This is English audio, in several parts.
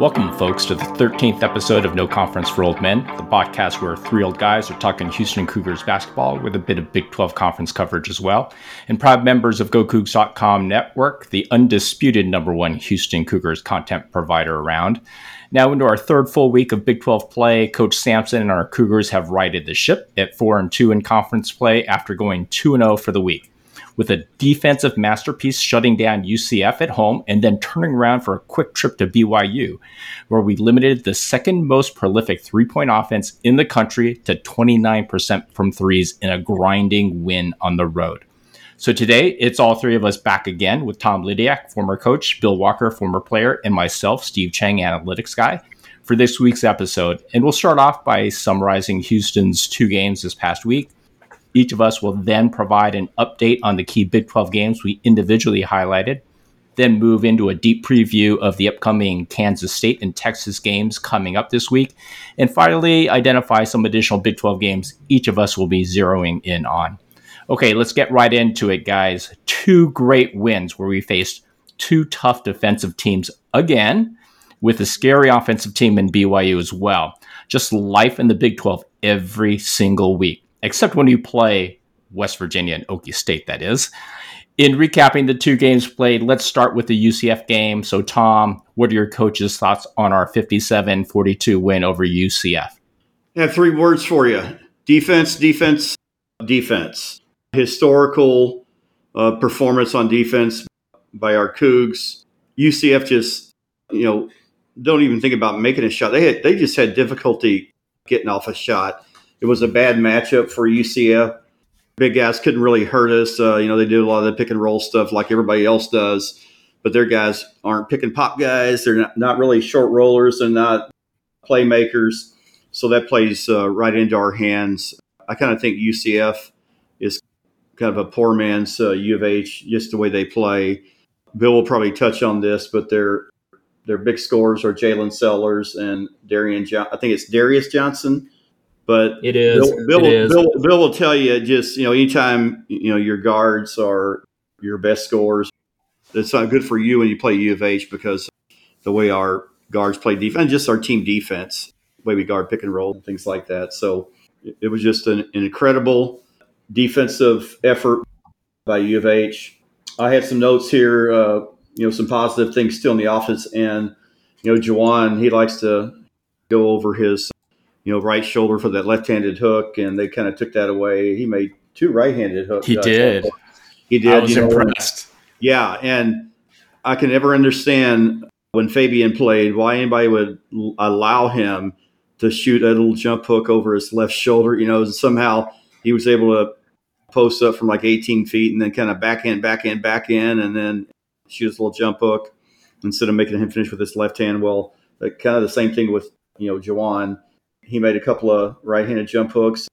Welcome, folks, to the 13th episode of No Conference for Old Men, the podcast where three old guys are talking Houston Cougars basketball with a bit of Big 12 conference coverage as well. And proud members of GoCoogs.com network, the undisputed number one Houston Cougars content provider around. Now, into our third full week of Big 12 play, Coach Sampson and our Cougars have righted the ship at 4 and 2 in conference play after going 2 0 for the week with a defensive masterpiece shutting down UCF at home and then turning around for a quick trip to BYU, where we limited the second most prolific three point offense in the country to 29% from threes in a grinding win on the road. So today, it's all three of us back again with Tom Lydiak, former coach, Bill Walker, former player, and myself, Steve Chang, analytics guy, for this week's episode. And we'll start off by summarizing Houston's two games this past week each of us will then provide an update on the key Big 12 games we individually highlighted, then move into a deep preview of the upcoming Kansas State and Texas games coming up this week, and finally identify some additional Big 12 games each of us will be zeroing in on. Okay, let's get right into it, guys. Two great wins where we faced two tough defensive teams again, with a scary offensive team in BYU as well. Just life in the Big 12 every single week except when you play West Virginia and Okie State, that is. In recapping the two games played, let's start with the UCF game. So, Tom, what are your coach's thoughts on our 57 42 win over UCF? I have three words for you defense, defense, defense. Historical uh, performance on defense by our Cougs. UCF just, you know, don't even think about making a shot. They had, they just had difficulty getting off a shot it was a bad matchup for UCF. Big guys couldn't really hurt us. Uh, you know, they do a lot of the pick and roll stuff like everybody else does, but their guys aren't pick and pop guys. They're not, not really short rollers. They're not playmakers. So that plays uh, right into our hands. I kind of think UCF is kind of a poor man's uh, U of H, just the way they play. Bill will probably touch on this, but their their big scores are Jaylin Sellers and Darian. Jo- I think it's Darius Johnson but it is. Bill, Bill, it is. Bill, Bill, will tell you just you know anytime you know your guards are your best scorers, it's not good for you when you play U of H because the way our guards play defense, just our team defense, the way we guard pick and roll, and things like that. So it was just an, an incredible defensive effort by U of H. I had some notes here, uh, you know, some positive things still in the office, and you know, J'Wan he likes to go over his you know, right shoulder for that left-handed hook, and they kind of took that away. He made two right-handed hooks. He uh, did. He did. I was you know, impressed. Yeah, and I can never understand when Fabian played why anybody would allow him to shoot a little jump hook over his left shoulder. You know, somehow he was able to post up from like 18 feet and then kind of back in, back in, back in, and then shoot his little jump hook instead of making him finish with his left hand. Well, kind of the same thing with you know J'Wan he made a couple of right-handed jump hooks,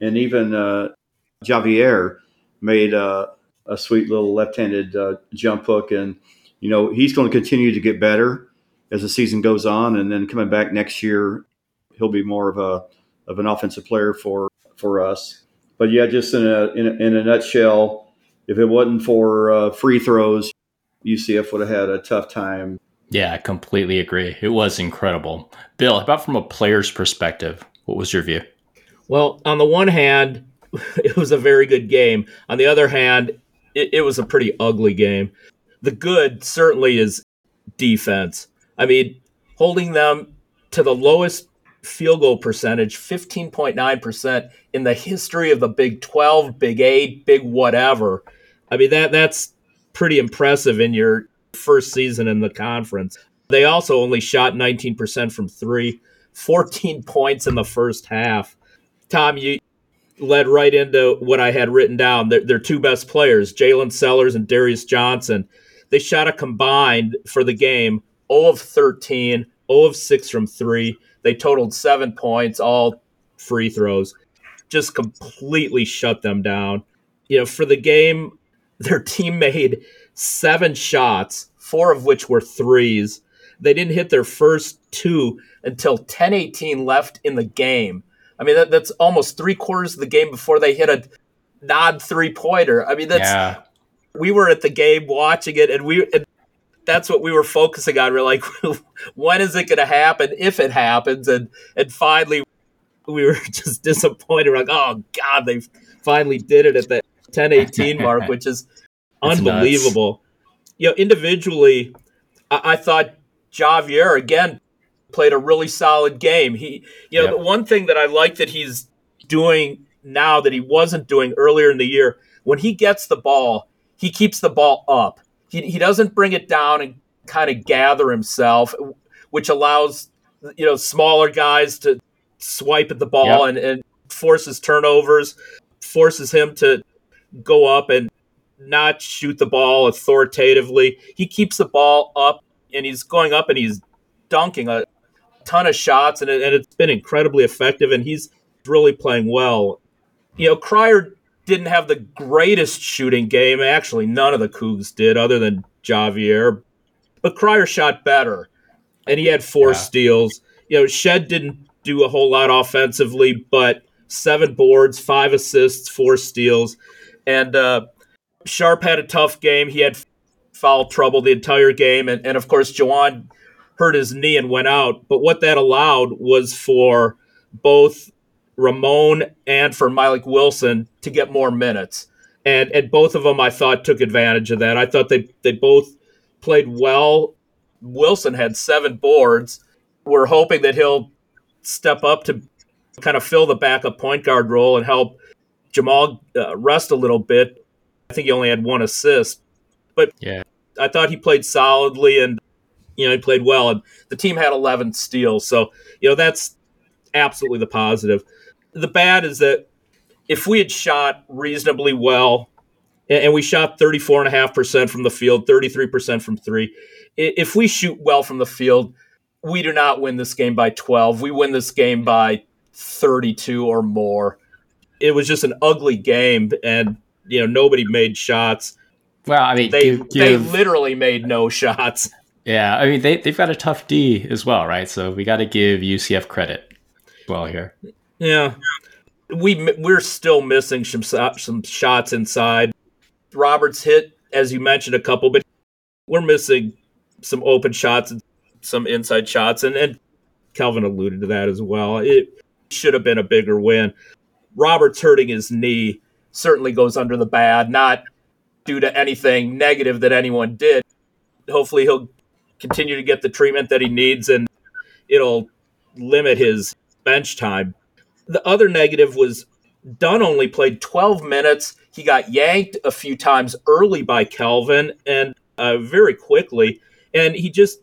and even uh, Ja'Vier made a, a sweet little left-handed uh, jump hook. And you know he's going to continue to get better as the season goes on, and then coming back next year, he'll be more of a of an offensive player for for us. But yeah, just in a in a, in a nutshell, if it wasn't for uh, free throws, UCF would have had a tough time yeah, I completely agree. It was incredible. Bill, about from a player's perspective, what was your view? Well, on the one hand, it was a very good game. On the other hand, it, it was a pretty ugly game. The good certainly is defense. I mean, holding them to the lowest field goal percentage, 15.9% in the history of the Big 12, Big 8, Big whatever. I mean, that that's pretty impressive in your first season in the conference. They also only shot 19% from three, 14 points in the first half. Tom, you led right into what I had written down. Their, their two best players, Jaylin Sellers and Darius Johnson, they shot a combined for the game 0 of 13, 0 of 6 from three. They totaled seven points, all free throws. Just completely shut them down. You know, for the game, their team made seven shots, four of which were threes. They didn't hit their first two until 10-18 left in the game. I mean, that, that's almost three quarters of the game before they hit a nod three pointer. I mean, that's yeah. we were at the game watching it, and we and that's what we were focusing on. We're like, when is it going to happen? If it happens, and and finally, we were just disappointed. We're like, oh god, they finally did it at the 10-18 mark, which is unbelievable. Nuts. You know, individually, I, I, thought Ja'Vier again played a really solid game. He, you know, yep. the one thing that I like that he's doing now that he wasn't doing earlier in the year, when he gets the ball, he keeps the ball up. He, he doesn't bring it down and kind of gather himself, which allows you know smaller guys to swipe at the ball yep. and, and forces turnovers, forces him to go up and not shoot the ball authoritatively. He keeps the ball up and he's going up and he's dunking a ton of shots and, it, and it's been incredibly effective and he's really playing well. You know, Cryer didn't have the greatest shooting game. Actually, none of the Cougs did other than Ja'Vier. But Cryer shot better and he had four yeah. steals. You know, Shead didn't do a whole lot offensively, but seven boards, five assists, four steals. And uh, Sharp had a tough game. He had foul trouble the entire game. And, and of course, J'Wan hurt his knee and went out. But what that allowed was for both Ramon and for Mylik Wilson to get more minutes. And, and both of them, I thought, took advantage of that. I thought they, they both played well. Wilson had seven boards. We're hoping that he'll step up to kind of fill the backup point guard role and help Jamal uh, rest a little bit. I think he only had one assist, but yeah, I thought he played solidly and you know he played well. And the team had 11 steals, so you know that's absolutely the positive. The bad is that if we had shot reasonably well, and we shot 34.5% from the field, 33% from three, if we shoot well from the field, we do not win this game by 12. We win this game by 32 or more. It was just an ugly game, and you know nobody made shots. Well, I mean, they give, they literally made no shots. Yeah, I mean they they've got a tough D as well, right? So we got to give UCF credit well here. Yeah, we we're still missing some some shots inside. Roberts hit, as you mentioned, a couple, but we're missing some open shots and some inside shots, and and Kelvin alluded to that as well. It should have been a bigger win. Roberts hurting his knee certainly goes under the bad, not due to anything negative that anyone did. Hopefully, he'll continue to get the treatment that he needs and it'll limit his bench time. The other negative was Dunn only played 12 minutes. He got yanked a few times early by Kelvin and uh, very quickly. And he just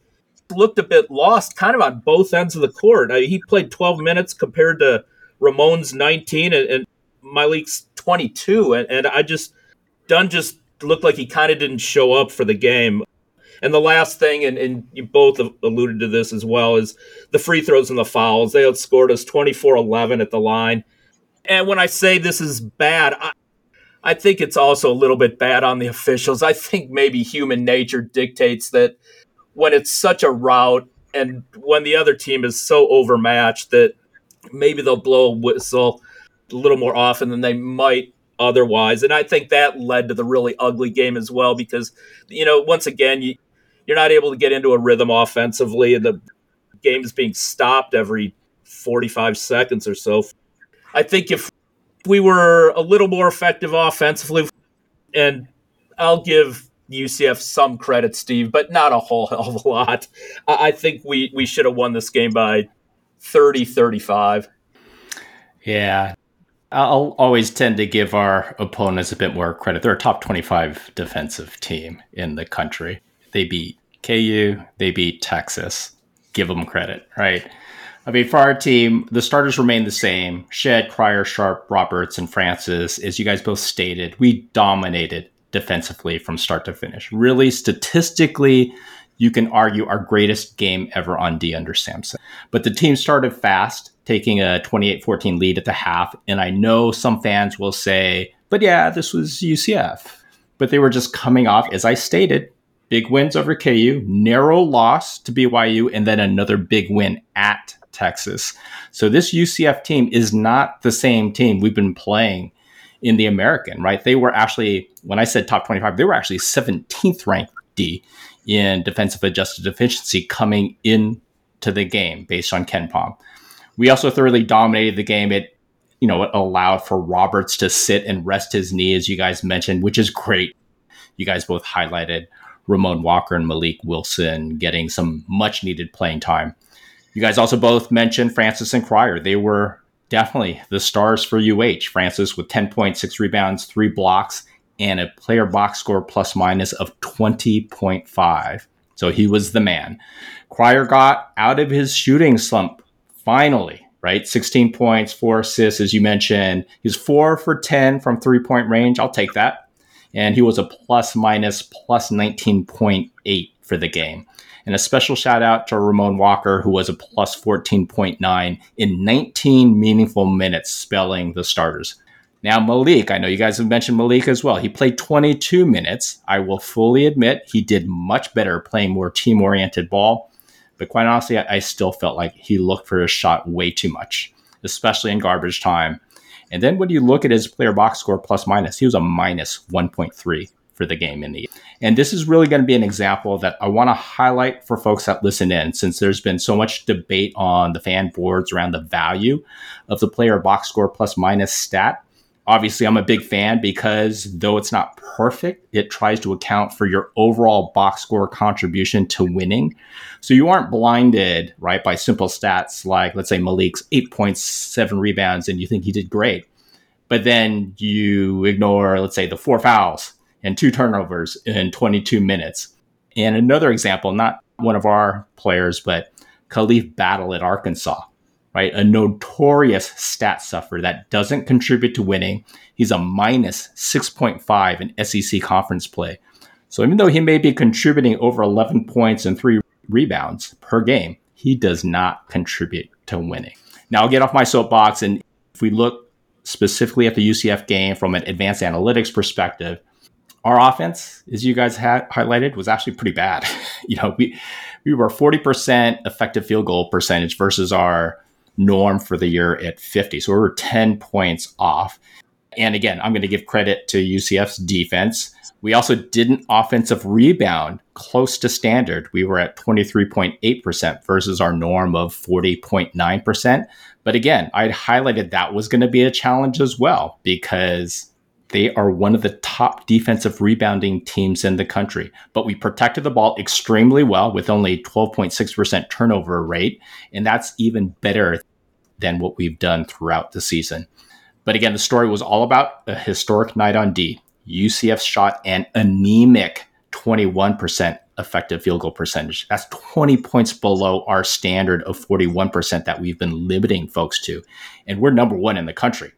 looked a bit lost kind of on both ends of the court. I, he played 12 minutes compared to Ramon's 19 and, and Mylik's 22. And, and I just, Dunn just looked like he kind of didn't show up for the game. And the last thing, and, and you both alluded to this as well, is the free throws and the fouls. They outscored us 24 11 at the line. And when I say this is bad, I, I think it's also a little bit bad on the officials. I think maybe human nature dictates that when it's such a rout and when the other team is so overmatched that maybe they'll blow a whistle a little more often than they might otherwise. And I think that led to the really ugly game as well because, you know, once again, you, you're not able to get into a rhythm offensively and the game is being stopped every 45 seconds or so. I think if we were a little more effective offensively, and I'll give UCF some credit, Steve, but not a whole hell of a lot. I think we, we should have won this game by 30 35. Yeah. I'll always tend to give our opponents a bit more credit. They're a top 25 defensive team in the country. They beat KU, they beat Texas. Give them credit, right? I mean, for our team, the starters remain the same. Shead, Cryer, Sharp, Roberts, and Francis. As you guys both stated, we dominated defensively from start to finish. Really, statistically, you can argue our greatest game ever on D under Sampson. But the team started fast, taking a 28 14 lead at the half. And I know some fans will say, but yeah, this was UCF. But they were just coming off, as I stated, big wins over KU, narrow loss to BYU, and then another big win at Texas. So this UCF team is not the same team we've been playing in the American, right? They were actually, when I said top 25, they were actually 17th ranked D in defensive adjusted efficiency coming into the game based on KenPom. We also thoroughly dominated the game. It, you know, it allowed for Roberts to sit and rest his knee, as you guys mentioned, which is great. You guys both highlighted Ramon Walker and Mylik Wilson getting some much needed playing time. You guys also both mentioned Francis and Cryer. They were definitely the stars for UH. Francis with 10.6 rebounds, three blocks, and a player box score plus minus of 20.5. So he was the man. Cryer got out of his shooting slump finally, right? 16 points, four assists, as you mentioned. He's four for 10 from three point range. I'll take that and he was a plus minus plus 19.8 for the game. And a special shout out to Ramon Walker, who was a plus 14.9 in 19 meaningful minutes, spelling the starters. Now, Mylik, I know you guys have mentioned Mylik as well. He played 22 minutes. I will fully admit he did much better playing more team oriented ball. But quite honestly, I, still felt like he looked for his shot way too much, especially in garbage time. And then when you look at his player box score plus minus, he was a minus 1.3 for the game in the and this is really going to be an example that I want to highlight for folks that listen in since there's been so much debate on the fan boards around the value of the player box score plus minus stat obviously I'm a big fan because though it's not perfect, it tries to account for your overall box score contribution to winning. So you aren't blinded, right, by simple stats like let's say Mylik's 8.7 rebounds and you think he did great. But then you ignore, let's say, the four fouls and two turnovers in 22 minutes. And another example, not one of our players, but Khalif Battle at Arkansas right? A notorious stat sufferer that doesn't contribute to winning. He's a minus 6.5 in SEC conference play. So even though he may be contributing over 11 points and three rebounds per game, he does not contribute to winning. Now I'll get off my soapbox. And if we look specifically at the UCF game from an advanced analytics perspective, our offense, as you guys had highlighted, was actually pretty bad. you know, we we were 40% effective field goal percentage versus our norm for the year at 50. So we were 10 points off. And again, I'm going to give credit to UCF's defense. We also didn't offensive rebound close to standard. We were at 23.8% versus our norm of 40.9%. But again, I'd highlighted that was going to be a challenge as well because they are one of the top defensive rebounding teams in the country. But we protected the ball extremely well with only 12.6% turnover rate. And that's even better than what we've done throughout the season. But again, the story was all about a historic night on D. UCF shot an anemic 21% effective field goal percentage. That's 20 points below our standard of 41% that we've been limiting folks to. And we're number one in the country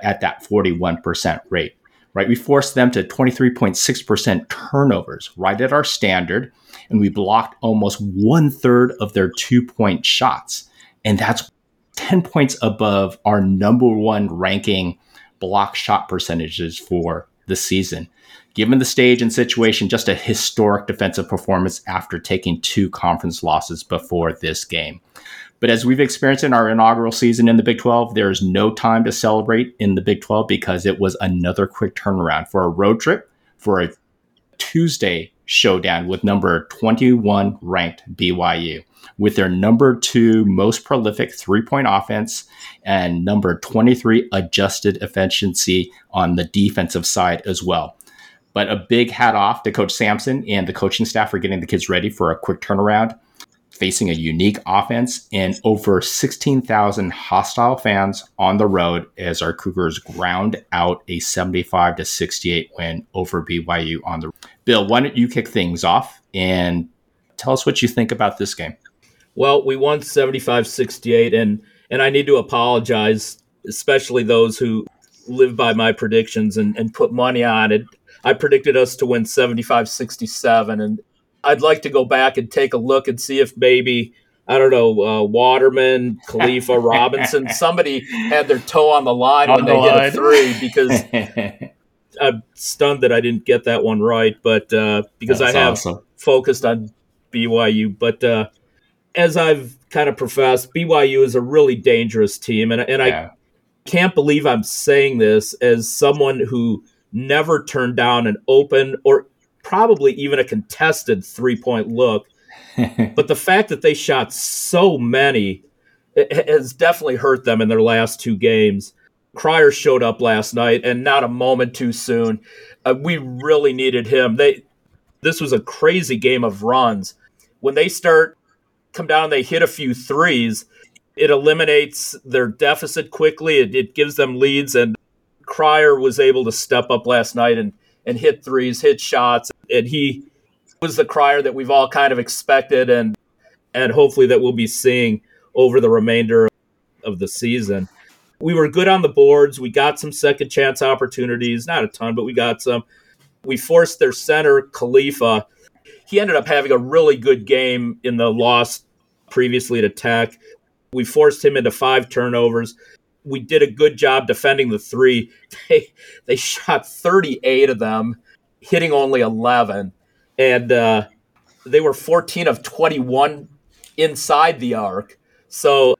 at that 41% rate, right? We forced them to 23.6% turnovers, right at our standard. And we blocked almost one third of their two point shots. And that's 10 points above our number one ranking block shot percentages for the season. Given the stage and situation, just a historic defensive performance after taking two conference losses before this game. But as we've experienced in our inaugural season in the Big 12, there is no time to celebrate in the Big 12 because it was another quick turnaround for a road trip for a Tuesday showdown with number 21 ranked BYU with their number two most prolific three point offense and number 23 adjusted efficiency on the defensive side as well. But a big hat off to Coach Sampson and the coaching staff for getting the kids ready for a quick turnaround, facing a unique offense and over 16,000 hostile fans on the road as our Cougars ground out a 75 to 68 win over BYU on the. Bill, why don't you kick things off and tell us what you think about this game? Well, we won 75-68 and and I need to apologize, especially those who live by my predictions and, and put money on it. I predicted us to win 75-67 and I'd like to go back and take a look and see if maybe I don't know, uh, Waterman, Khalifa, Robinson, somebody had their toe on the line on when the they line. hit a three because I'm stunned that I didn't get that one right, but uh, because That's I have awesome. focused on BYU. But uh, as I've kind of professed, BYU is a really dangerous team, and and yeah. I can't believe I'm saying this as someone who never turned down an open or probably even a contested three point look. but the fact that they shot so many has definitely hurt them in their last two games. Cryer showed up last night, and not a moment too soon. Uh, we really needed him. They this was a crazy game of runs. When they start come down, they hit a few threes. It eliminates their deficit quickly. It, it gives them leads, and Cryer was able to step up last night and and hit threes, hit shots, and he was the Cryer that we've all kind of expected, and and hopefully that we'll be seeing over the remainder of the season. We were good on the boards. We got some second chance opportunities, not a ton, but we got some. We forced their center, Khalifa. He ended up having a really good game in the loss previously to Tech. We forced him into five turnovers. We did a good job defending the three. They they shot 38 of them, hitting only 11, and uh, they were 14 of 21 inside the arc. So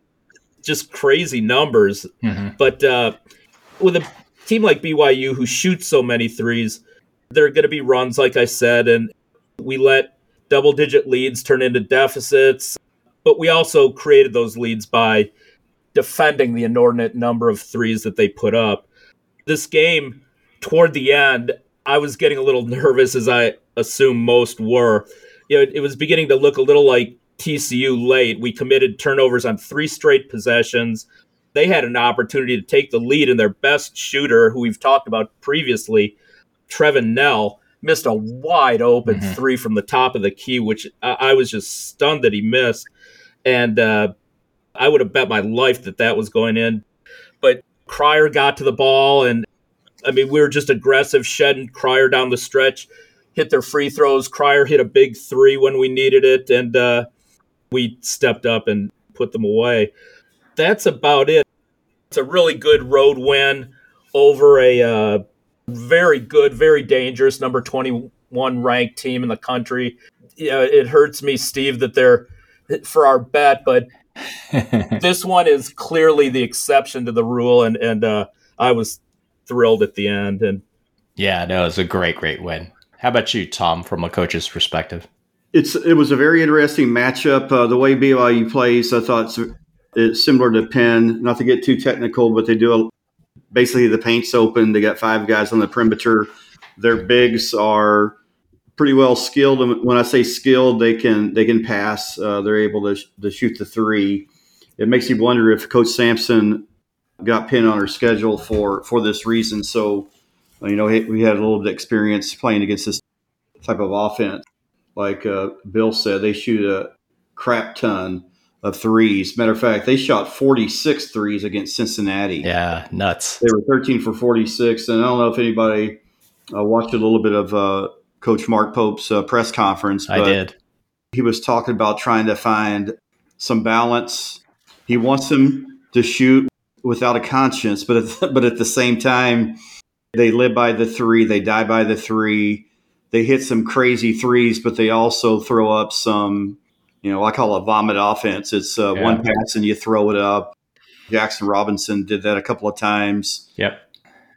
just crazy numbers. Mm-hmm. But uh, with a team like BYU who shoots so many threes, there are going to be runs, like I said, and we let double digit leads turn into deficits. But we also created those leads by defending the inordinate number of threes that they put up. This game, toward the end, I was getting a little nervous, as I assume most were. You know, it was beginning to look a little like TCU late. We committed turnovers on three straight possessions. They had an opportunity to take the lead, and their best shooter, who we've talked about previously, Trevin Knell, missed a wide open mm-hmm. three from the top of the key, which I, I was just stunned that he missed. And uh, I would have bet my life that that was going in. But Cryer got to the ball, and I mean, we were just aggressive, shedding Cryer down the stretch, hit their free throws. Cryer hit a big three when we needed it, and uh, we stepped up and put them away. That's about it. It's a really good road win over a uh, very good, very dangerous number 21 ranked team in the country. Yeah, it hurts me, Steve, that they're for our bet, but this one is clearly the exception to the rule, and and uh, I was thrilled at the end. And yeah, no, it was a great, great win. How about you, Tom, from a coach's perspective? It's it was a very interesting matchup. Uh, the way BYU plays, I thought it's, it's, similar to Penn. Not to get too technical, but they do a, basically the paint's open. They got five guys on the perimeter. Their bigs are pretty well skilled. And when I say skilled, they can they can pass. Uh, they're able to, to shoot the three. It makes you wonder if Coach Sampson got pinned on her schedule for for this reason. So, you know, we had a little bit of experience playing against this type of offense like uh, Bill said, they shoot a crap ton of threes. Matter of fact, they shot 46 threes against Cincinnati. Yeah, nuts. They were 13 for 46. And I don't know if anybody uh, watched a little bit of uh, Coach Mark Pope's uh, press conference. I did. He was talking about trying to find some balance. He wants them to shoot without a conscience, but at, but at the same time, they live by the three, they die by the three they hit some crazy threes, but they also throw up some, you know, I call it vomit offense. It's uh, yeah. one pass and you throw it up. Jaxson Robinson did that a couple of times. Yep.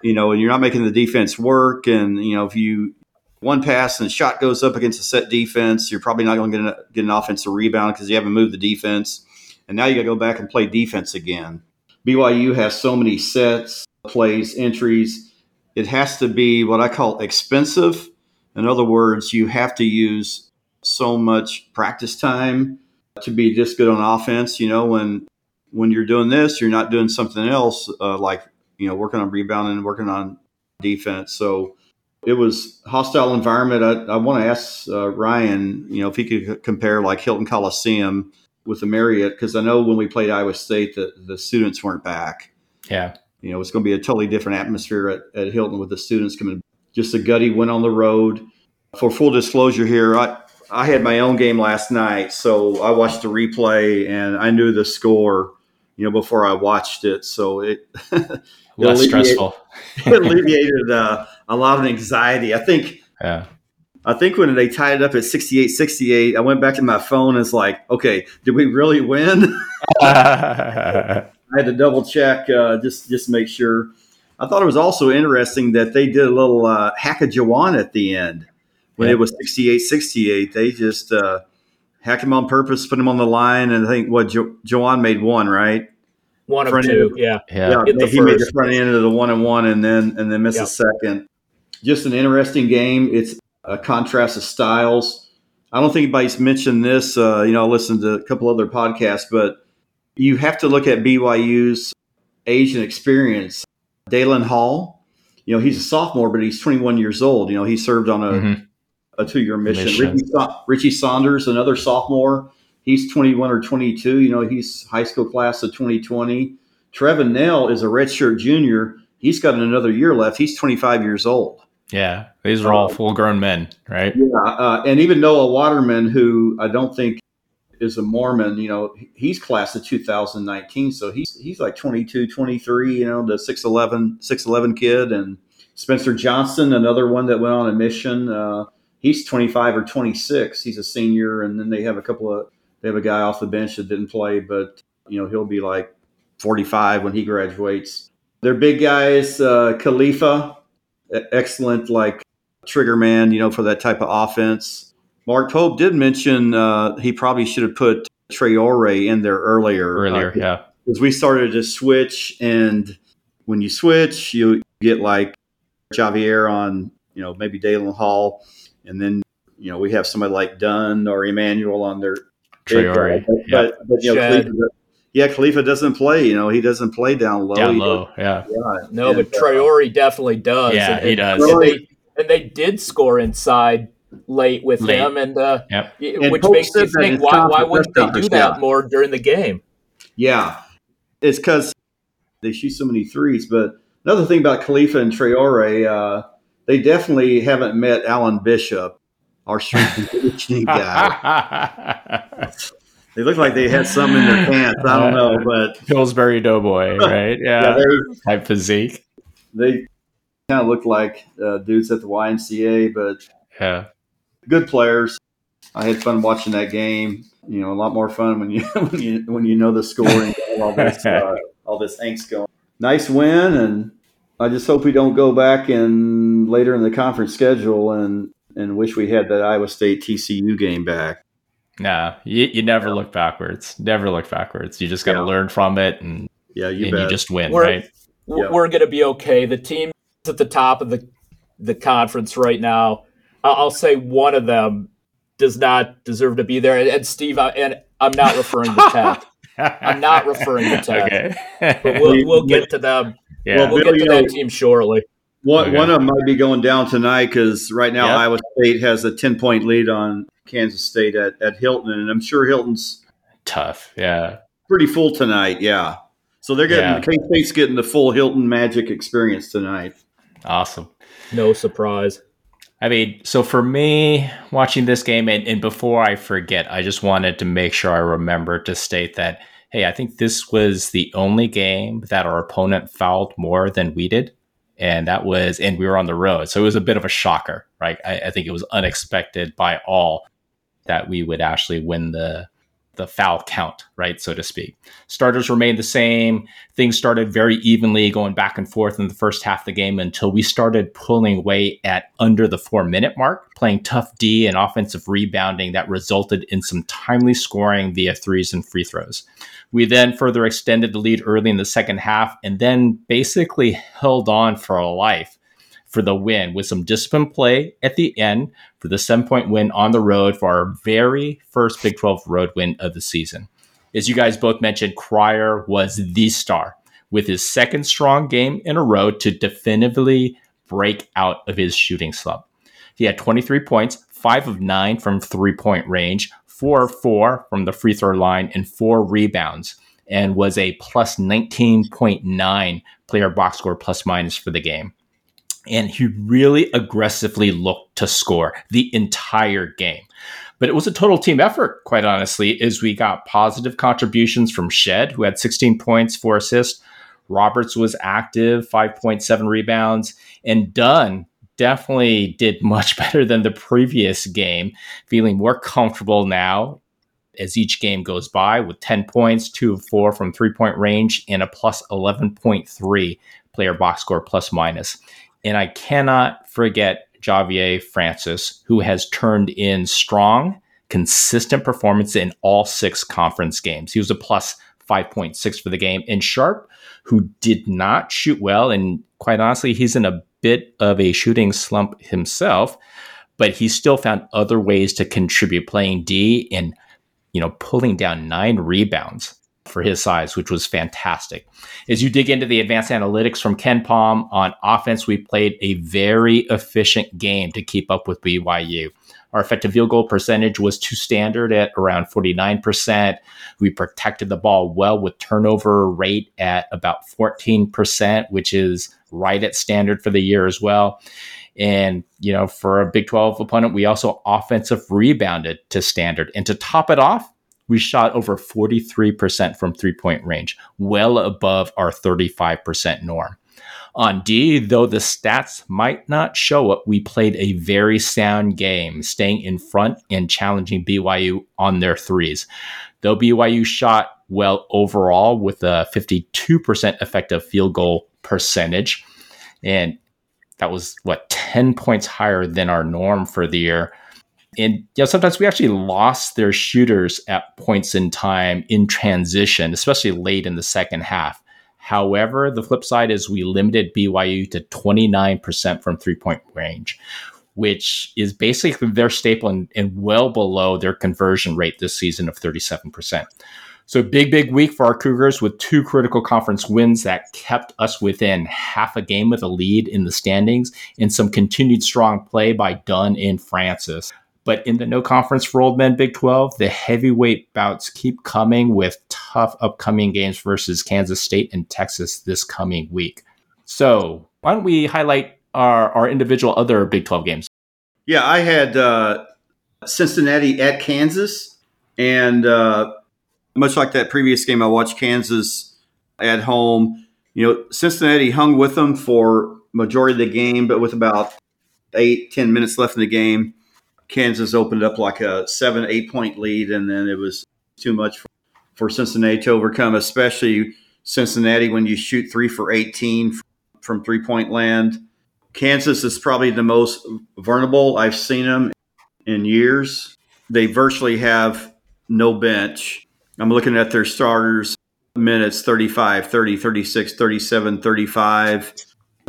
You know, and you're not making the defense work. And, you know, if you one pass and the shot goes up against a set defense, you're probably not going to get an, offensive rebound because you haven't moved the defense. And now you got to go back and play defense again. BYU has so many sets, plays, entries. It has to be what I call expensive in other words, you have to use so much practice time to be this good on offense. You know, when when you're doing this, you're not doing something else uh, like you know working on rebounding working on defense. So it was hostile environment. I, I want to ask uh, Ryan, you know, if he could compare like Hilton Coliseum with the Marriott because I know when we played Iowa State, the the students weren't back. Yeah, you know, it's going to be a totally different atmosphere at, at Hilton with the students coming just a gutty went on the road. For full disclosure here, I, I had my own game last night, so I watched the replay and I knew the score, you know, before I watched it. So it, it less stressful. it alleviated uh, a lot of anxiety. I think. Yeah. I think when they tied it up at 68 68, I went back to my phone and it's like, okay, did we really win? I had to double check uh, just just make sure. I thought it was also interesting that they did a little uh, Hackajawan at the end, when Yeah. it was 68-68. They just uh, hacked him on purpose, put him on the line, and I think what jo- Joanne made one right. One of two, end. yeah. Yeah. In the he made the first. front end of the one and one, and then and then missed Yeah. a second. Just an interesting game. It's a contrast of styles. I don't think anybody's mentioned this. Uh, you know, I listened to a couple other podcasts, but you have to look at BYU's age and experience. Dallin Hall, you know, he's a sophomore, but he's 21 years old. You know, he served on a, Mhm. a two year mission. Mission. Richie, Richie Saunders, another sophomore, he's 21 or 22. You know, he's high school class of 2020. Trevin Knell is a redshirt junior. He's got another year left. He's 25 years old. Yeah. These are all full grown men, right? Yeah, uh, and even Noah Waterman, who I don't think is a Mormon, you know, he's class of 2019, so he's he's like 22, 23, you know, the 6'11", 6'11 kid, and Spencer Johnson, another one that went on a mission. Uh, he's 25 or 26. He's a senior, and then they have a couple of they have a guy off the bench that didn't play, but you know he'll be like 45 when he graduates. They're big guys. Uh, Khalifa, excellent like trigger man, you know, for that type of offense. Mark Pope did mention uh, he probably should have put Traore in there earlier. Earlier, uh, yeah. because we started to switch, and when you switch, you get like Ja'Vier on, you know, maybe Dallin Hall, and then you know we have somebody like Dunn or Emanuel on their big Traore. But, Yeah. but, but you know, Shead. Khalifa, yeah, Khalifa doesn't play. You know, he doesn't play down low. Down low. Yeah. yeah, No, and, but uh, definitely does. Yeah, and, he does. And they, and they did score inside late with Late. him, and uh, Yep. y- And which Pope makes you said that in think why, why wouldn't they do that yeah. more during the game? Yeah, it's because they shoot so many threes. But another thing about Khalifa and Traore, uh, they definitely haven't met Alan Bishop, our strength and conditioning guy. They look like they had some in their pants. I don't know, but Pillsbury Doughboy, right? yeah, Yeah. they Type physique. they kind of look like uh, dudes at the YMCA, but Yeah. good players. I had fun watching that game. You know, a lot more fun when you when you when you know the score and all this uh, all this angst going. Nice win, and I just hope we don't go back and later in the conference schedule and and wish we had that Iowa State TCU game back. Nah, you, you never look backwards. Never look backwards. You just got to Yeah. learn from it and, Yeah, you and you just win, We're- right? W- Yeah. We're going to be okay. The team at the top of the the conference right now. I- I'll say one of them does not deserve to be there. And, and Steve, I, and I'm not referring to Tech. I'm not referring to Tech. Okay. But we'll, we'll get to them. yeah. Well, We'll get to that team shortly. One, Okay. one of them might be going down tonight because right now Yep. Iowa State has a 10 point lead on Kansas State at, at Hilton. And I'm sure Hilton's Tough. Yeah. pretty full tonight. Yeah. So they're getting, Yeah. K State's getting the full Hilton Magic experience tonight. Awesome. No surprise. I mean, so for me, watching this game, and, and before I forget, I just wanted to make sure I remember to state that, hey, I think this was the only game that our opponent fouled more than we did. And that was, and we were on the road. So it was a bit of a shocker, right? I, I think it was unexpected by all that we would actually win the the foul count, right, so to speak. Starters remained the same. Things started very evenly going back and forth in the first half of the game until we started pulling away at under the four minute mark, playing tough D and offensive rebounding that resulted in some timely scoring via threes and free throws. We then further extended the lead early in the second half and then basically held on for a life for the win with some disciplined play at the end for the seven point win on the road for our very first Big 12 road win of the season. As you guys both mentioned, Cryer was the star with his second strong game in a row to definitively break out of his shooting slump. He had 23 points, five of nine from three point range, four of four from the free throw line, and four rebounds, and was a plus 19.9 player box score plus minus for the game and he really aggressively looked to score the entire game. But it was a total team effort, quite honestly, as we got positive contributions from Shead, who had 16 points, four assists. Roberts was active, 5.7 rebounds, and Dunn definitely did much better than the previous game, feeling more comfortable now as each game goes by with 10 points, two of four from three point range, and a plus 11.3 player box score plus minus. And I cannot forget Ja'Vier Francis, who has turned in strong, consistent performance in all six conference games. He was a plus 5.6 for the game. And Sharp, who did not shoot well, and quite honestly, he's in a bit of a shooting slump himself, but he still found other ways to contribute playing D and, you know, pulling down nine rebounds for his size, which was fantastic. As you dig into the advanced analytics from KenPom on offense, we played a very efficient game to keep up with BYU. Our effective field goal percentage was too standard at around 49%. We protected the ball well with turnover rate at about 14%, which is right at standard for the year as well. And, you know, for a Big 12 opponent, we also offensive rebounded to standard. And to top it off, we shot over 43% from three point range, well above our 35% norm. On D, though the stats might not show it, we played a very sound game, staying in front and challenging BYU on their threes. Though BYU shot well overall with a 52% effective field goal percentage, and that was what 10 points higher than our norm for the year. And you know, sometimes we actually lost their shooters at points in time in transition, especially late in the second half. However, the flip side is we limited BYU to 29% from three point range, which is basically their staple and, and, well below their conversion rate this season of 37%. So, big, big week for our Cougars with two critical conference wins that kept us within half a game with a lead in the standings and some continued strong play by Dunn and Francis. But in the no conference for old men Big 12, the heavyweight bouts keep coming with tough upcoming games versus Kansas State and Texas this coming week. So why don't we highlight our, our individual other Big 12 games? Yeah, I had uh, Cincinnati at Kansas. And uh, much like that previous game, I watched Kansas at home. You know, Cincinnati hung with them for majority of the game, but with about eight, ten minutes left in the game, Kansas opened up like a seven, eight point lead, and then it was too much for, for Cincinnati to overcome, especially Cincinnati when you shoot three for 18 from three point land. Kansas is probably the most vulnerable I've seen them in years. They virtually have no bench. I'm looking at their starters minutes 35, 30, 36, 37, 35.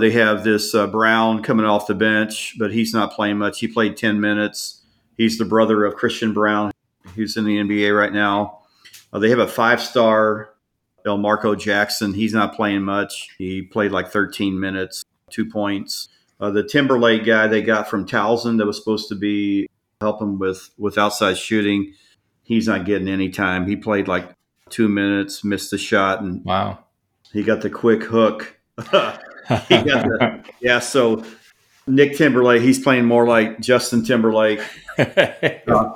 They have this uh, Braun coming off the bench, but he's not playing much. He played 10 minutes. He's the brother of Christian Braun, who's in the NBA right now. Uh, they have a five star, Elmarko Jackson. He's not playing much. He played like 13 minutes, two points. Uh, the Timberlake guy they got from Towson that was supposed to be helping with, with outside shooting, he's not getting any time. He played like two minutes, missed the shot, and wow, he got the quick hook. the, yeah, so Nick Timberlake, he's playing more like Justin Timberlake. uh,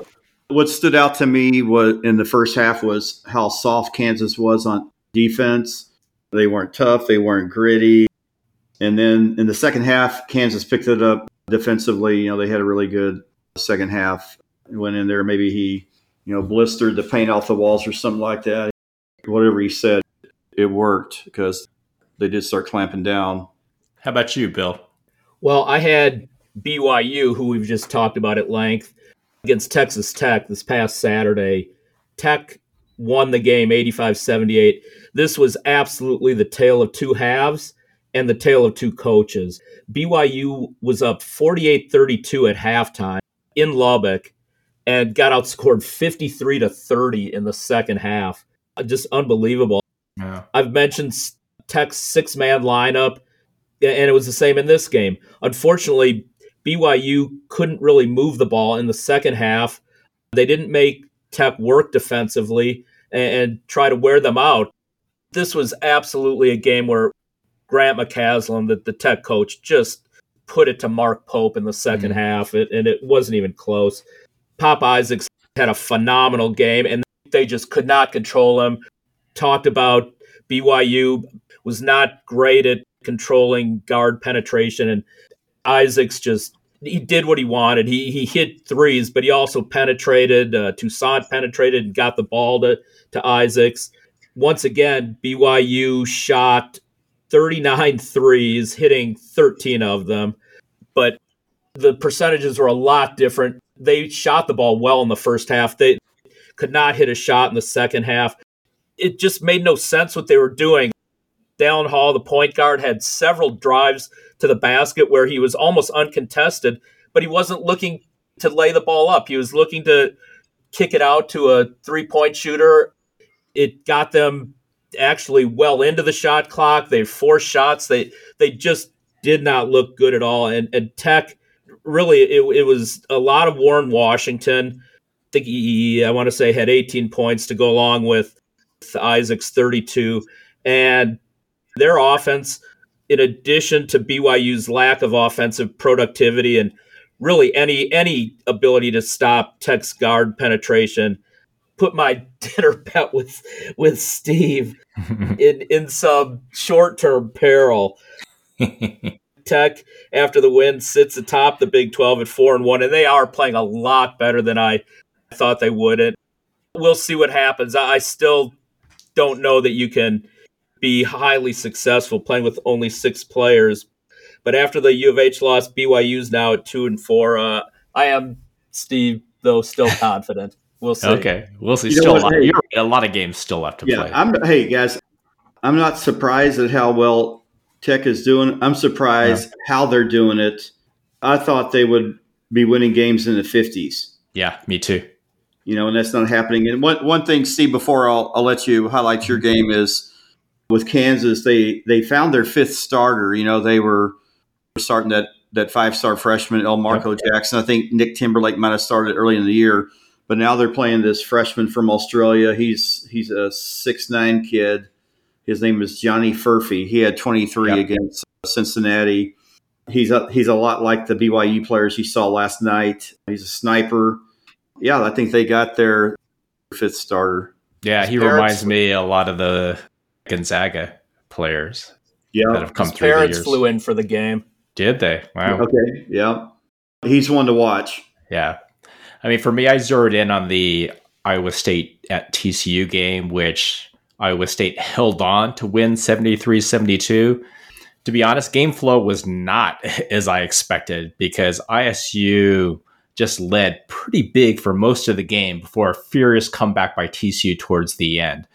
what stood out to me was in the first half was how soft Kansas was on defense. They weren't tough, they weren't gritty. And then in the second half, Kansas picked it up defensively. You know, they had a really good second half. Went in there, maybe he, you know, blistered the paint off the walls or something like that. Whatever he said, it worked because they did start clamping down. How about you, Bill? Well, I had BYU, who we've just talked about at length, against Texas Tech this past Saturday. Tech won the game 85 78. This was absolutely the tale of two halves and the tale of two coaches. BYU was up 48 32 at halftime in Lubbock and got outscored 53 to 30 in the second half. Just unbelievable. Yeah. I've mentioned Tech's six man lineup, and it was the same in this game. Unfortunately, BYU couldn't really move the ball in the second half. They didn't make Tech work defensively and, and try to wear them out. This was absolutely a game where Grant McCasland, the, the Tech coach, just put it to Mark Pope in the 2nd mm-hmm. half, it, and it wasn't even close. Pop Isaacs had a phenomenal game, and they just could not control him. Talked about BYU was not great at controlling guard penetration, and Isaacs just he did what he wanted. He he hit threes, but he also penetrated. Uh, Toussaint penetrated and got the ball to to Isaacs. Once again, BYU shot 39 threes, hitting 13 of them. But the percentages were a lot different. They shot the ball well in the first half. They could not hit a shot in the second half. It just made no sense what they were doing. Dallin Hall, the point guard, had several drives to the basket where he was almost uncontested, but he wasn't looking to lay the ball up. He was looking to kick it out to a three point shooter. It got them actually well into the shot clock. They forced shots. They they just did not look good at all. And and Tech really it, it was a lot of Warren Washington. I think he, I want to say had 18 points to go along with Isaac's 32 and their offense in addition to BYU's lack of offensive productivity and really any any ability to stop Tech's guard penetration put my dinner bet with with Steve in in some short term peril. Tech after the win sits atop the Big Twelve at four and one, and they are playing a lot better than I thought they would. And we'll see what happens. I still don't know that you can be highly successful playing with only six players. But after the U of H loss, BYU's now at two and four. Uh, I am Steve, though, still confident. We'll see. Okay, we'll see. You still a lot, hey, a lot of games still left to yeah, play. I'm, hey guys, I'm not surprised at how well Tech is doing. I'm surprised yeah. how they're doing it. I thought they would be winning games in the 50s. Yeah, me too. You know, and that's not happening. And one one thing, Steve, before I'll, I'll let you highlight your game is with Kansas. They they found their fifth starter. You know, they were starting that that five star freshman Elmarko yep. Jackson. I think Nick Timberlake might have started early in the year. But now they're playing this freshman from Australia. He's he's a six nine kid. His name is Johnny Furphy. He had 23 yep. against Cincinnati. He's a, he's a lot like the BYU players you saw last night. He's a sniper. Yeah, I think they got their fifth starter. Yeah, His he parents, reminds me a lot of the Gonzaga players. Yeah, that have come His through. Parents flew in for the game. Did they? Wow. Okay. Yeah, he's one to watch. Yeah, I mean, for me, I zeroed in on the Iowa State at TCU game, which Iowa State held on to win 73 72. To be honest, game flow was not as I expected because ISU just led pretty big for most of the game before a furious comeback by TCU towards the end.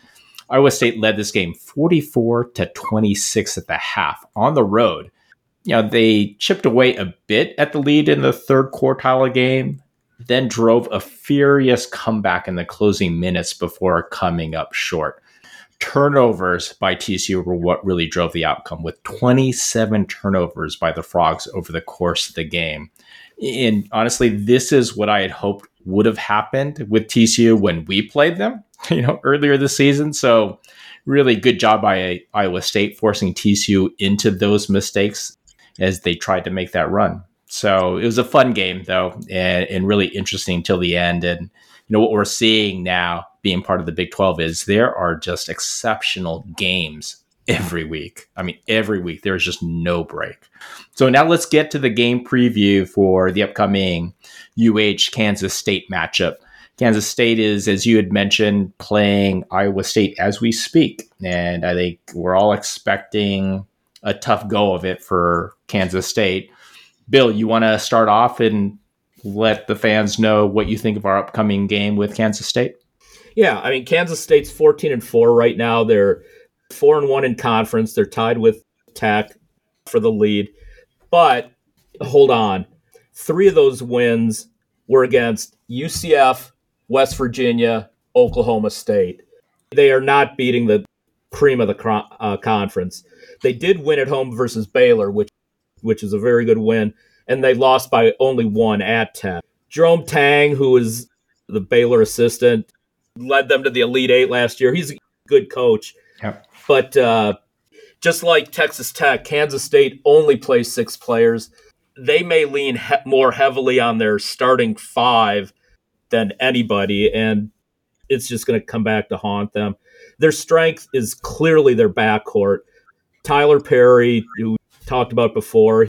Iowa State led this game 44 to 26 at the half on the road. You know, they chipped away a bit at the lead in the third quartile of the game, then drove a furious comeback in the closing minutes before coming up short. Turnovers by TCU were what really drove the outcome, with 27 turnovers by the Frogs over the course of the game. And honestly, this is what I had hoped would have happened with TCU when we played them, you know, earlier this season. So, really good job by Iowa State forcing TCU into those mistakes as they tried to make that run. So it was a fun game though, and, and really interesting till the end. And you know what we're seeing now, being part of the Big Twelve, is there are just exceptional games every week. I mean, every week there is just no break. So now let's get to the game preview for the upcoming UH Kansas State matchup. Kansas State is, as you had mentioned, playing Iowa State as we speak. And I think we're all expecting a tough go of it for Kansas State. Bill, you want to start off and let the fans know what you think of our upcoming game with Kansas State? Yeah, I mean Kansas State's 14 and 4 right now. They're 4 and 1 in conference. They're tied with Tech for the lead. But hold on. 3 of those wins were against UCF, West Virginia, Oklahoma State. They are not beating the cream of the uh, conference. They did win at home versus Baylor, which which is a very good win, and they lost by only one at Tech. Jerome Tang, who is the Baylor assistant, led them to the Elite Eight last year. He's a good coach, yep. But uh, just like Texas Tech, Kansas State only plays six players. They may lean he- more heavily on their starting five than anybody, and it's just going to come back to haunt them. Their strength is clearly their backcourt. Tylor Perry, who talked about before.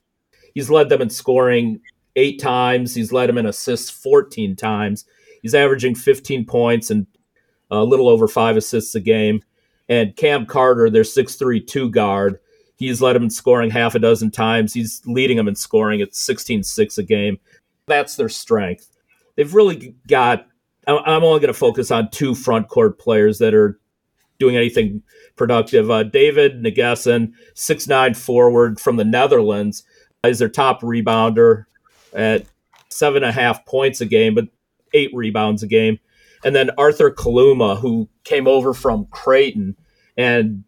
He's led them in scoring eight times. He's led them in assists 14 times. He's averaging 15 points and a little over five assists a game. And Cam Carter, their 6'3 2 guard, He's led them in scoring half a dozen times. He's leading them in scoring at 16 6 a game. That's their strength. They've really got, I'm only going to focus on two front court players that are doing anything productive. Uh, David N'Guessan, six nine forward from the Netherlands, is their top rebounder at seven and a half points a game, but eight rebounds a game. And then Arthur Kaluma, who came over from Creighton and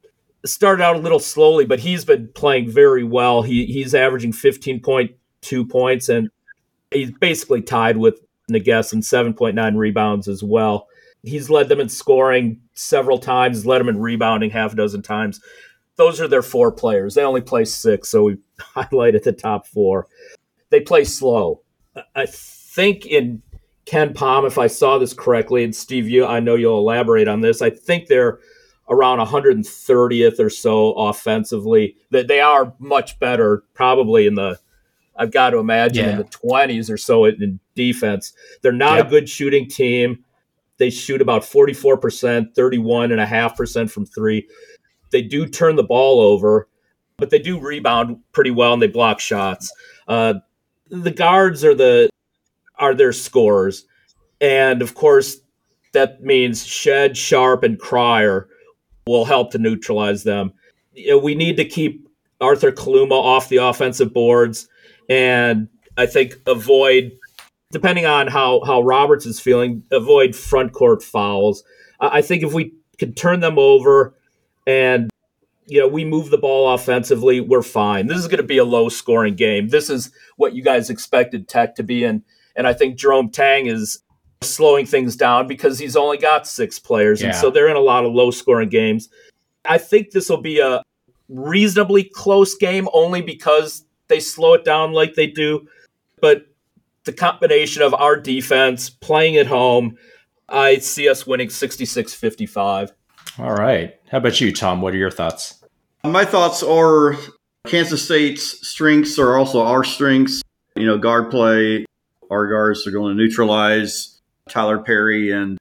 started out a little slowly, but he's been playing very well. He he's averaging 15.2 points and he's basically tied with N'Guessan 7.9 rebounds as well. He's led them in scoring several times, led them in rebounding half a dozen times. Those are their four players. They only play six, so we highlighted the top four. They play slow. I think in KenPom, if I saw this correctly, and Steve, you, I know you'll elaborate on this. I think they're around 130th or so offensively. That they are much better, probably in the I've got to imagine yeah. in the 20s or so in defense. They're not yep. a good shooting team. They shoot about 44%, 31.5% from three. They do turn the ball over, but they do rebound pretty well and they block shots. Uh, the guards are the are their scorers, and of course that means Shead, Sharp, and Cryer will help to neutralize them. You know, we need to keep Arthur Kaluma off the offensive boards, and I think avoid depending on how how Roberts is feeling, avoid front court fouls. I think if we can turn them over and you know we move the ball offensively, we're fine. This is going to be a low scoring game. This is what you guys expected Tech to be in, and I think Jerome Tang is slowing things down because he's only got six players, yeah. and so they're in a lot of low scoring games. I think this will be a reasonably close game only because they slow it down like they do. But the combination of our defense playing at home, I see us winning 66 55. All right. How about you, Tom? What are your thoughts? My thoughts are Kansas State's strengths are also our strengths. You know, guard play, our guards are going to neutralize Tylor Perry and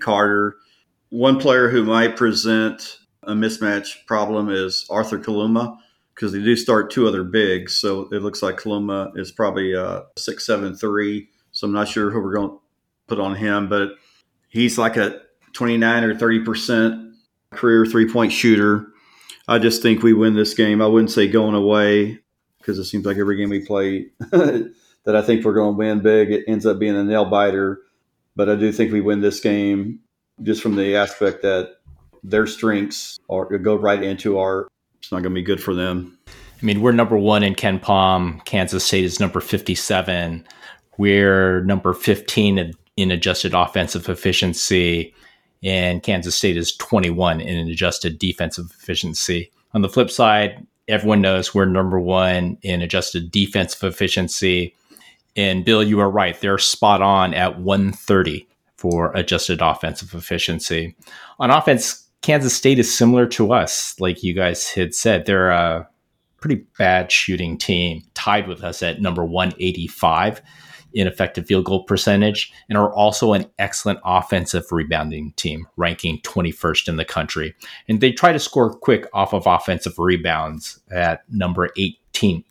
Carter. One player who might present a mismatch problem is Arthur Kaluma because they do start two other bigs. So it looks like Kaluma is probably a six seven three. So I'm not sure who we're going to put on him, but he's like a 29 or 30 percent career three point shooter. I just think we win this game. I wouldn't say going away because it seems like every game we play that I think we're going to win big, it ends up being a nail biter. But I do think we win this game just from the aspect that their strengths are go right into our it's not going to be good for them. I mean, we're number one in KenPom. Kansas State is number 57. We're number 15 in, adjusted offensive efficiency, and Kansas State is 21 in adjusted defensive efficiency. On the flip side, everyone knows we're number one in adjusted defensive efficiency. And Bill, you are right. They're spot on at 130 for adjusted offensive efficiency. On offense, Kansas State is similar to us, like you guys had said. They're a pretty bad shooting team, tied with us at number 185 in effective field goal percentage, and are also an excellent offensive rebounding team, ranking 21st in the country. And they try to score quick off of offensive rebounds at number 18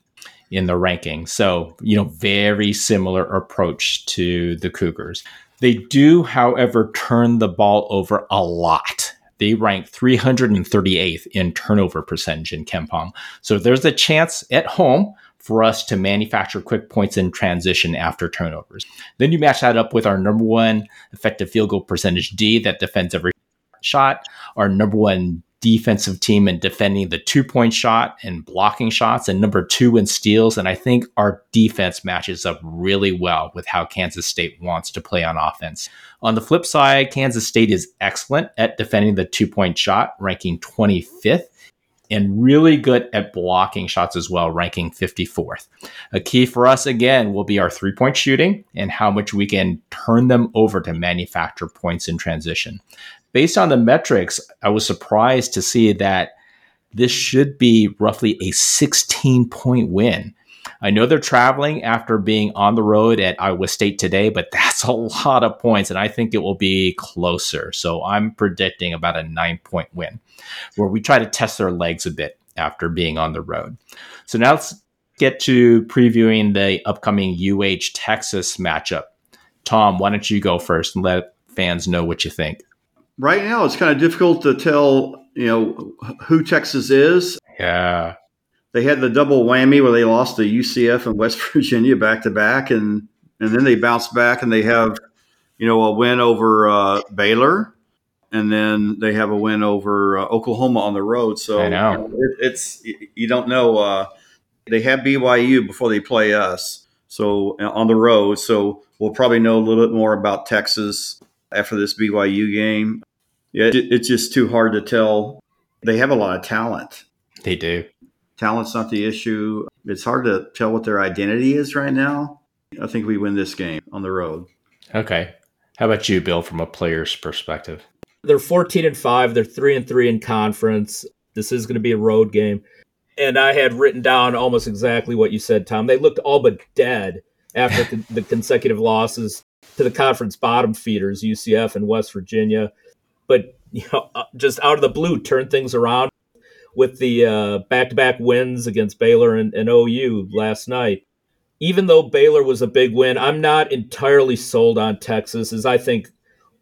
in the ranking. So, you know, very similar approach to the Cougars. They do, however, turn the ball over a lot they rank 338th in turnover percentage in KenPom. So there's a chance at home for us to manufacture quick points in transition after turnovers. Then you match that up with our number one effective field goal percentage D that defends every shot, our number one defensive team in defending the two point shot and blocking shots, and number two in steals. And I think our defense matches up really well with how Kansas State wants to play on offense. On the flip side, Kansas State is excellent at defending the two point shot, ranking 25th. And really good at blocking shots as well, ranking 54th. A key for us, again, will be our three point shooting and how much we can turn them over to manufacture points in transition based on the metrics, I was surprised to see that this should be roughly a 16 point win. I know they're traveling after being on the road at Iowa State today, but that's a lot of points, and I think it will be closer. So I'm predicting about a nine point win where we try to test their legs a bit after being on the road. So now let's get to previewing the upcoming UH Texas matchup. Tom, why don't you go first and let fans know what you think? Right now, it's kind of difficult to tell, you know, who Texas is. Yeah. They had the double whammy where they lost to UCF and West Virginia back to back, and and then they bounced back and they have, you know, a win over uh, Baylor, and then they have a win over uh, Oklahoma on the road. So I know. you know, it, it's you don't know. Uh, they have BYU before they play us, so uh, on the road. So we'll probably know a little bit more about Texas after this BYU game. Yeah, it, it's just too hard to tell. They have a lot of talent. They do. Talent's not the issue. It's hard to tell what their identity is right now. I think we win this game on the road. Okay. How about you, Bill, from a player's perspective? They're 14 and 5. They're 3 and 3 in conference. This is going to be a road game. And I had written down almost exactly what you said, Tom. They looked all but dead after the, the consecutive losses to the conference bottom feeders, UCF and West Virginia. But, you know, uh, just out of the blue, turn things around with the uh, back-to-back wins against Baylor and, and OU last night. Even though Baylor was a big win, I'm not entirely sold on Texas, as I think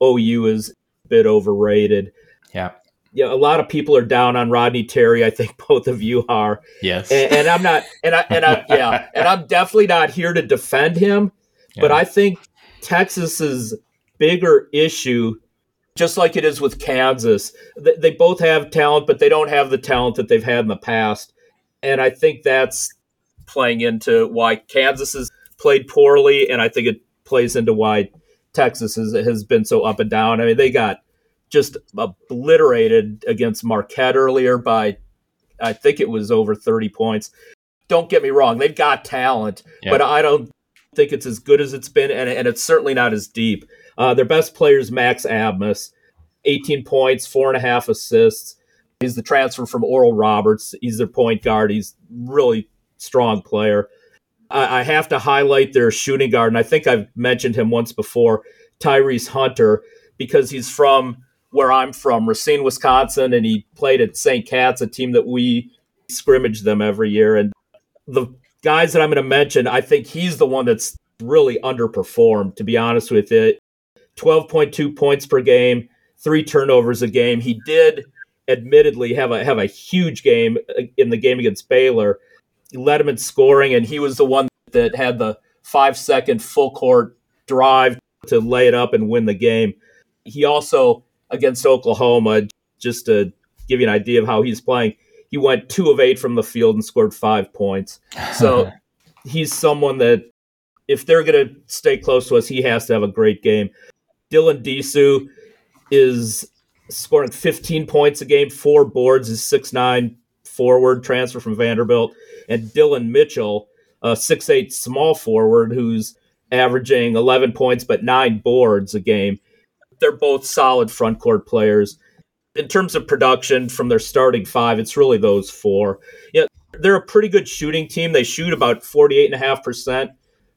OU is a bit overrated. Yeah. Yeah, a lot of people are down on Rodney Terry. I think both of you are. Yes. And, and I'm not, and I, and I, yeah, and I'm definitely not here to defend him. Yeah. But I think Texas's bigger issue, just like it is with Kansas, they, both have talent, but they don't have the talent that they've had in the past. And I think that's playing into why Kansas has played poorly, and I think it plays into why Texas has, has been so up and down. I mean, they got just obliterated against Marquette earlier by, I think it was over 30 points. Don't get me wrong, they've got talent, Yeah. but I don't think it's as good as it's been, and, and it's certainly not as deep. Uh, their best player is Max Abmas, 18 points, four and a half assists. He's the transfer from Oral Roberts. He's their point guard. He's really strong player. I, I have to highlight their shooting guard, and I think I've mentioned him once before, Tyrese Hunter, because he's from where I'm from, Racine, Wisconsin, and he played at St. Cat's, a team that we scrimmage them every year. And the guys that I'm going to mention, I think he's the one that's really underperformed, to be honest with it. 12.2 points per game, three turnovers a game. He did admittedly have a have a huge game uh, in the game against Baylor. He led him in scoring, and he was the one that had the five second full court drive to lay it up and win the game. He also against Oklahoma, just to give you an idea of how he's playing, he went two of eight from the field and scored five points. So he's someone that if they're going to stay close to us, he has to have a great game. Dylan Disu is scoring 15 points a game, four boards, is six nine forward transfer from Vanderbilt, and Dillon Mitchell, a six eight small forward who's averaging 11 points but nine boards a game. They're both solid front court players. In terms of production from their starting five, it's really those four. Yeah, they're a pretty good shooting team. They shoot about 48.5%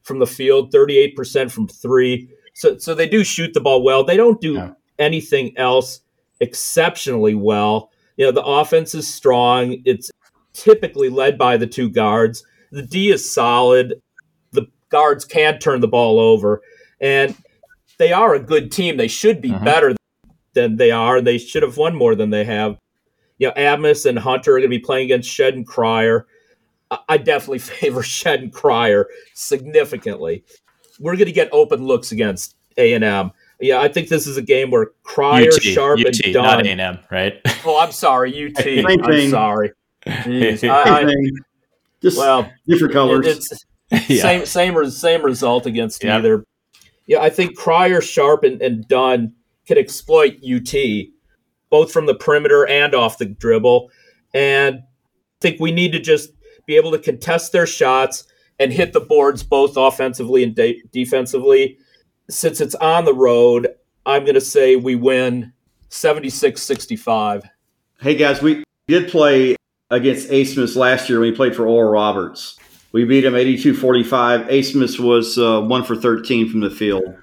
from the field, 38% from three. So, so they do shoot the ball well. They don't do Yeah. anything else exceptionally well. You know, the offense is strong. It's typically led by the two guards. The D is solid. The guards can turn the ball over. And they are a good team. They should be Mhm. better than they are. They should have won more than they have. You know, Abmas and Hunter are going to be playing against Shead and Cryer. I- I definitely favor Shead and Cryer significantly. We're going to get open looks against A and M. Yeah, I think this is a game where Cryer, UT, Sharp, UT, and not Dunn. A&M, right? Oh, I'm sorry, UT. Same I'm sorry. Jeez, I- I- Just well, different colors. it's yeah. same same res- same result against Yeah. either. Yeah, I think Cryer, Sharp, and, and Dunn can exploit UT both from the perimeter and off the dribble, and I think we need to just be able to contest their shots and hit the boards both offensively and de- defensively. Since it's on the road, I'm going to say we win 76-65. Hey guys, we did play against Abmas last year we played for Oral Roberts. We beat him 82 45. Abmas was uh, 1 for 13 from the field.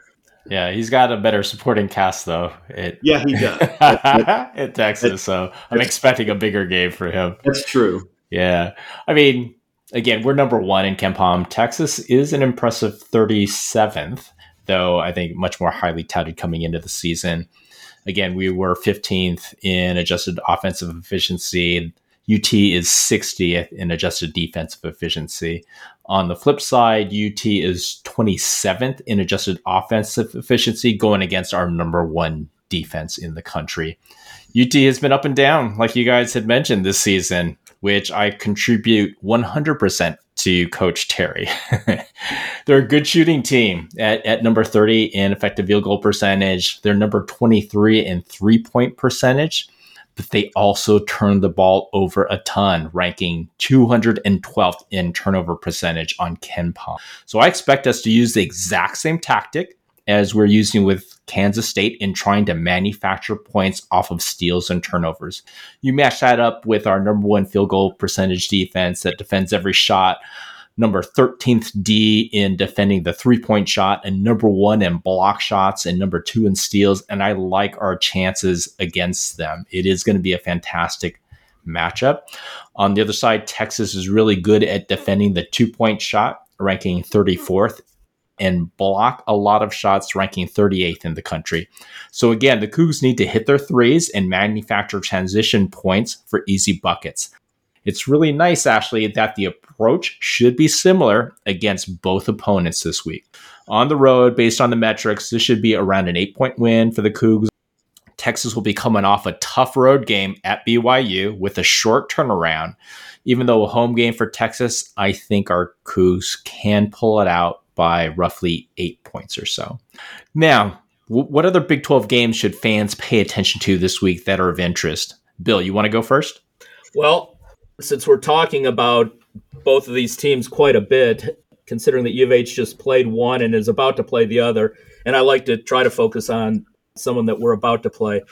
Yeah, he's got a better supporting cast though. It, yeah, he does in Texas. so I'm expecting a bigger game for him. That's true. Yeah, I mean, again, we're number one in KenPom. Texas is an impressive 37th, though I think much more highly touted coming into the season. Again, we were 15th in adjusted offensive efficiency. UT is 60th in adjusted defensive efficiency. On the flip side, UT is 27th in adjusted offensive efficiency, going against our number one defense in the country. UT has been up and down, like you guys had mentioned this season, which I contribute 100% to Coach Terry. They're a good shooting team at, at number 30 in effective field goal percentage. They're number 23 in three point percentage but they also turned the ball over a ton, ranking 212th in turnover percentage on KenPom. So I expect us to use the exact same tactic as we're using with Kansas State in trying to manufacture points off of steals and turnovers. You match that up with our number one field goal percentage defense that defends every shot number 13th D in defending the three point shot, and number one in block shots, and number two in steals. And I like our chances against them. It is going to be a fantastic matchup. On the other side, Texas is really good at defending the two point shot, ranking 34th. And block a lot of shots, ranking 38th in the country. So, again, the Cougs need to hit their threes and manufacture transition points for easy buckets. It's really nice, actually, that the approach should be similar against both opponents this week. On the road, based on the metrics, this should be around an eight point win for the Cougs. Texas will be coming off a tough road game at BYU with a short turnaround. Even though a home game for Texas, I think our Cougs can pull it out by roughly eight points or so. Now, what other Big 12 games should fans pay attention to this week that are of interest? Bill, you want to go first? Well, since we're talking about both of these teams quite a bit, considering that U of H just played one and is about to play the other, and I like to try to focus on someone that we're about to play.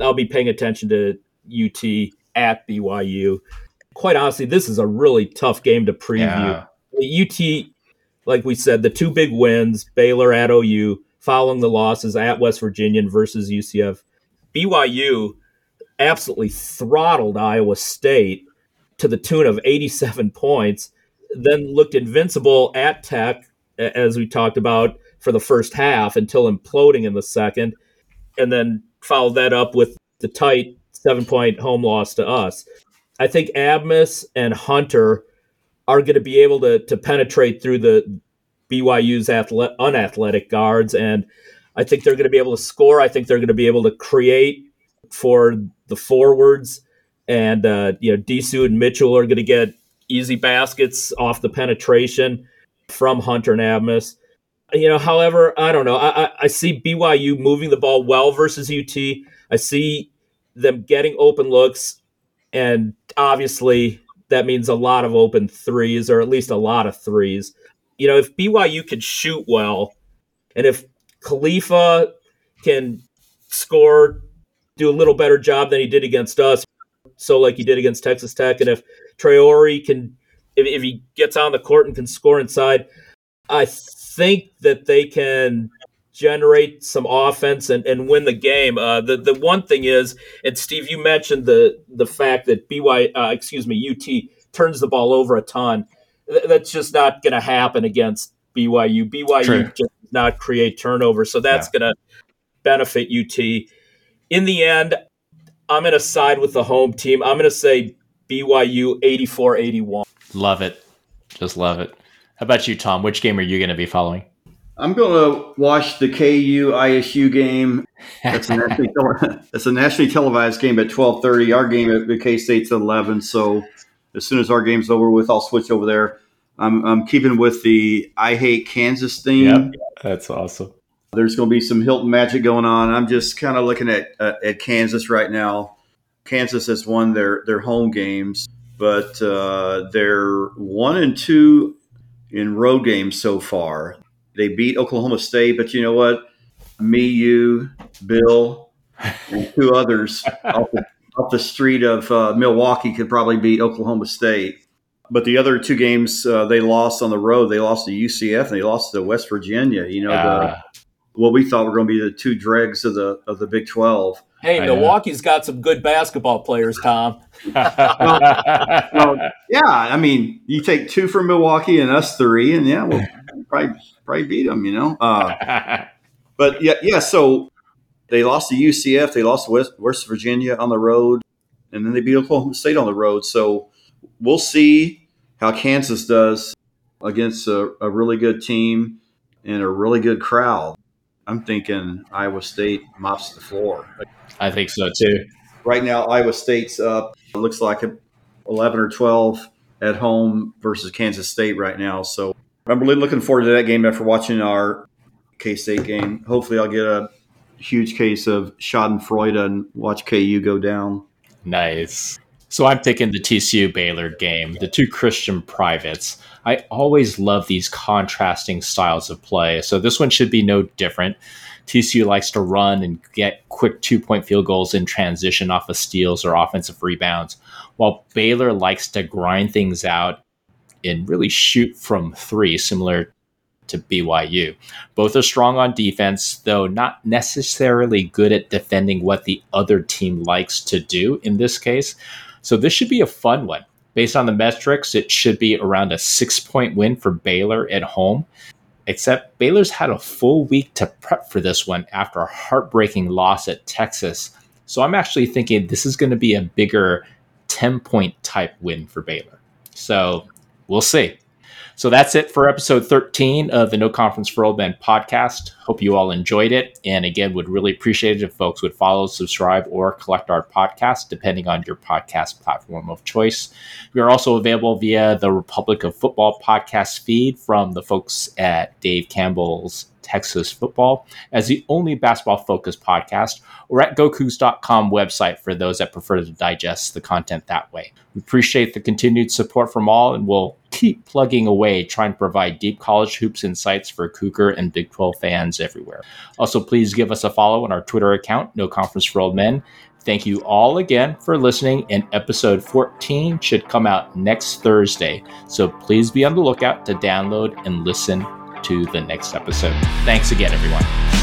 I'll be paying attention to UT at BYU. Quite honestly, this is a really tough game to preview. Yeah. UT, like we said, the two big wins, Baylor at OU, following the losses at West Virginia versus UCF. BYU absolutely throttled Iowa State to the tune of 87 points, then looked invincible at Tech, as we talked about for the first half until imploding in the second, and then followed that up with the tight seven point home loss to us. I think Abmas and Hunter are going to be able to, to penetrate through the BYU's athle- unathletic guards, and I think they're going to be able to score. I think they're going to be able to create for the forwards and uh, you know Disu and Mitchell are going to get easy baskets off the penetration from Hunter and Abmas. You know, however, I don't know. I, I, I see BYU moving the ball well versus UT. I see them getting open looks, and obviously that means a lot of open threes, or at least a lot of threes. You know, if BYU can shoot well, and if Khalifa can score, do a little better job than he did against us, so like he did against Texas Tech. And if Traore can, if, if he gets on the court and can score inside, I think that they can generate some offense and, and win the game. Uh, the the one thing is, and Steve, you mentioned the the fact that BY, uh, excuse me, UT turns the ball over a ton. Th- that's just not going to happen against BYU. BYU True. just not create turnover, so that's yeah. going to benefit UT. In the end, I'm going to side with the home team. I'm going to say BYU 84 81. Love it. Just love it. How about you, Tom? Which game are you going to be following? I'm going to watch the KU ISU game. That's a nationally, tele- a nationally televised game at 12:30. Our game at K State's at 11. So as soon as our game's over with, I'll switch over there. I'm, I'm keeping with the I hate Kansas theme. Yep, that's awesome. There's going to be some Hilton magic going on. I'm just kind of looking at uh, at Kansas right now. Kansas has won their their home games, but uh, they're one and two in road games so far. They beat Oklahoma State, but you know what? Me, you, Bill, and two others off, the, off, the, street of uh, Milwaukee could probably beat Oklahoma State. But the other two games uh, they lost on the road, they lost to UCF and they lost to West Virginia. You know, the, what we thought were going to be the two dregs of the of the Big Twelve. Hey, Milwaukee's got some good basketball players, Tom. well, well, yeah, I mean, you take two from Milwaukee and us three, and yeah, we'll probably probably beat them, you know. Uh, but yeah, yeah. So they lost to UCF, they lost to West, West Virginia on the road, and then they beat Oklahoma State on the road. So we'll see how Kansas does against a, a really good team and a really good crowd. I'm thinking Iowa State mops the floor. I think so too. Right now, Iowa State's up. It looks like 11 or 12 at home versus Kansas State right now. So I'm really looking forward to that game after watching our K State game. Hopefully, I'll get a huge case of Schadenfreude and watch KU go down. Nice. So I'm picking the TCU Baylor game, the two Christian privates. I always love these contrasting styles of play. So this one should be no different. TCU likes to run and get quick two point field goals in transition off of steals or offensive rebounds, while Baylor likes to grind things out and really shoot from three, similar to BYU. Both are strong on defense, though not necessarily good at defending what the other team likes to do in this case. So this should be a fun one. Based on the metrics, it should be around a six point win for Baylor at home. Except Baylor's had a full week to prep for this one after a heartbreaking loss at Texas. So I'm actually thinking this is going to be a bigger 10 point type win for Baylor. So we'll see. So that's it for episode 13 of the No Conference for Old Men podcast. Hope you all enjoyed it. And again, would really appreciate it if folks would follow, subscribe, or collect our podcast, depending on your podcast platform of choice. We are also available via the Republic of Football podcast feed from the folks at Dave Campbell's Texas football as the only basketball focused podcast, or at gocoogs.com website for those that prefer to digest the content that way. We appreciate the continued support from all, and we'll keep plugging away trying to provide deep college hoops insights for Cougar and Big 12 fans everywhere. Also, please give us a follow on our Twitter account, No Conference for Old Men. Thank you all again for listening, and episode 14 should come out next Thursday. So please be on the lookout to download and listen to the next episode. Thanks again, everyone.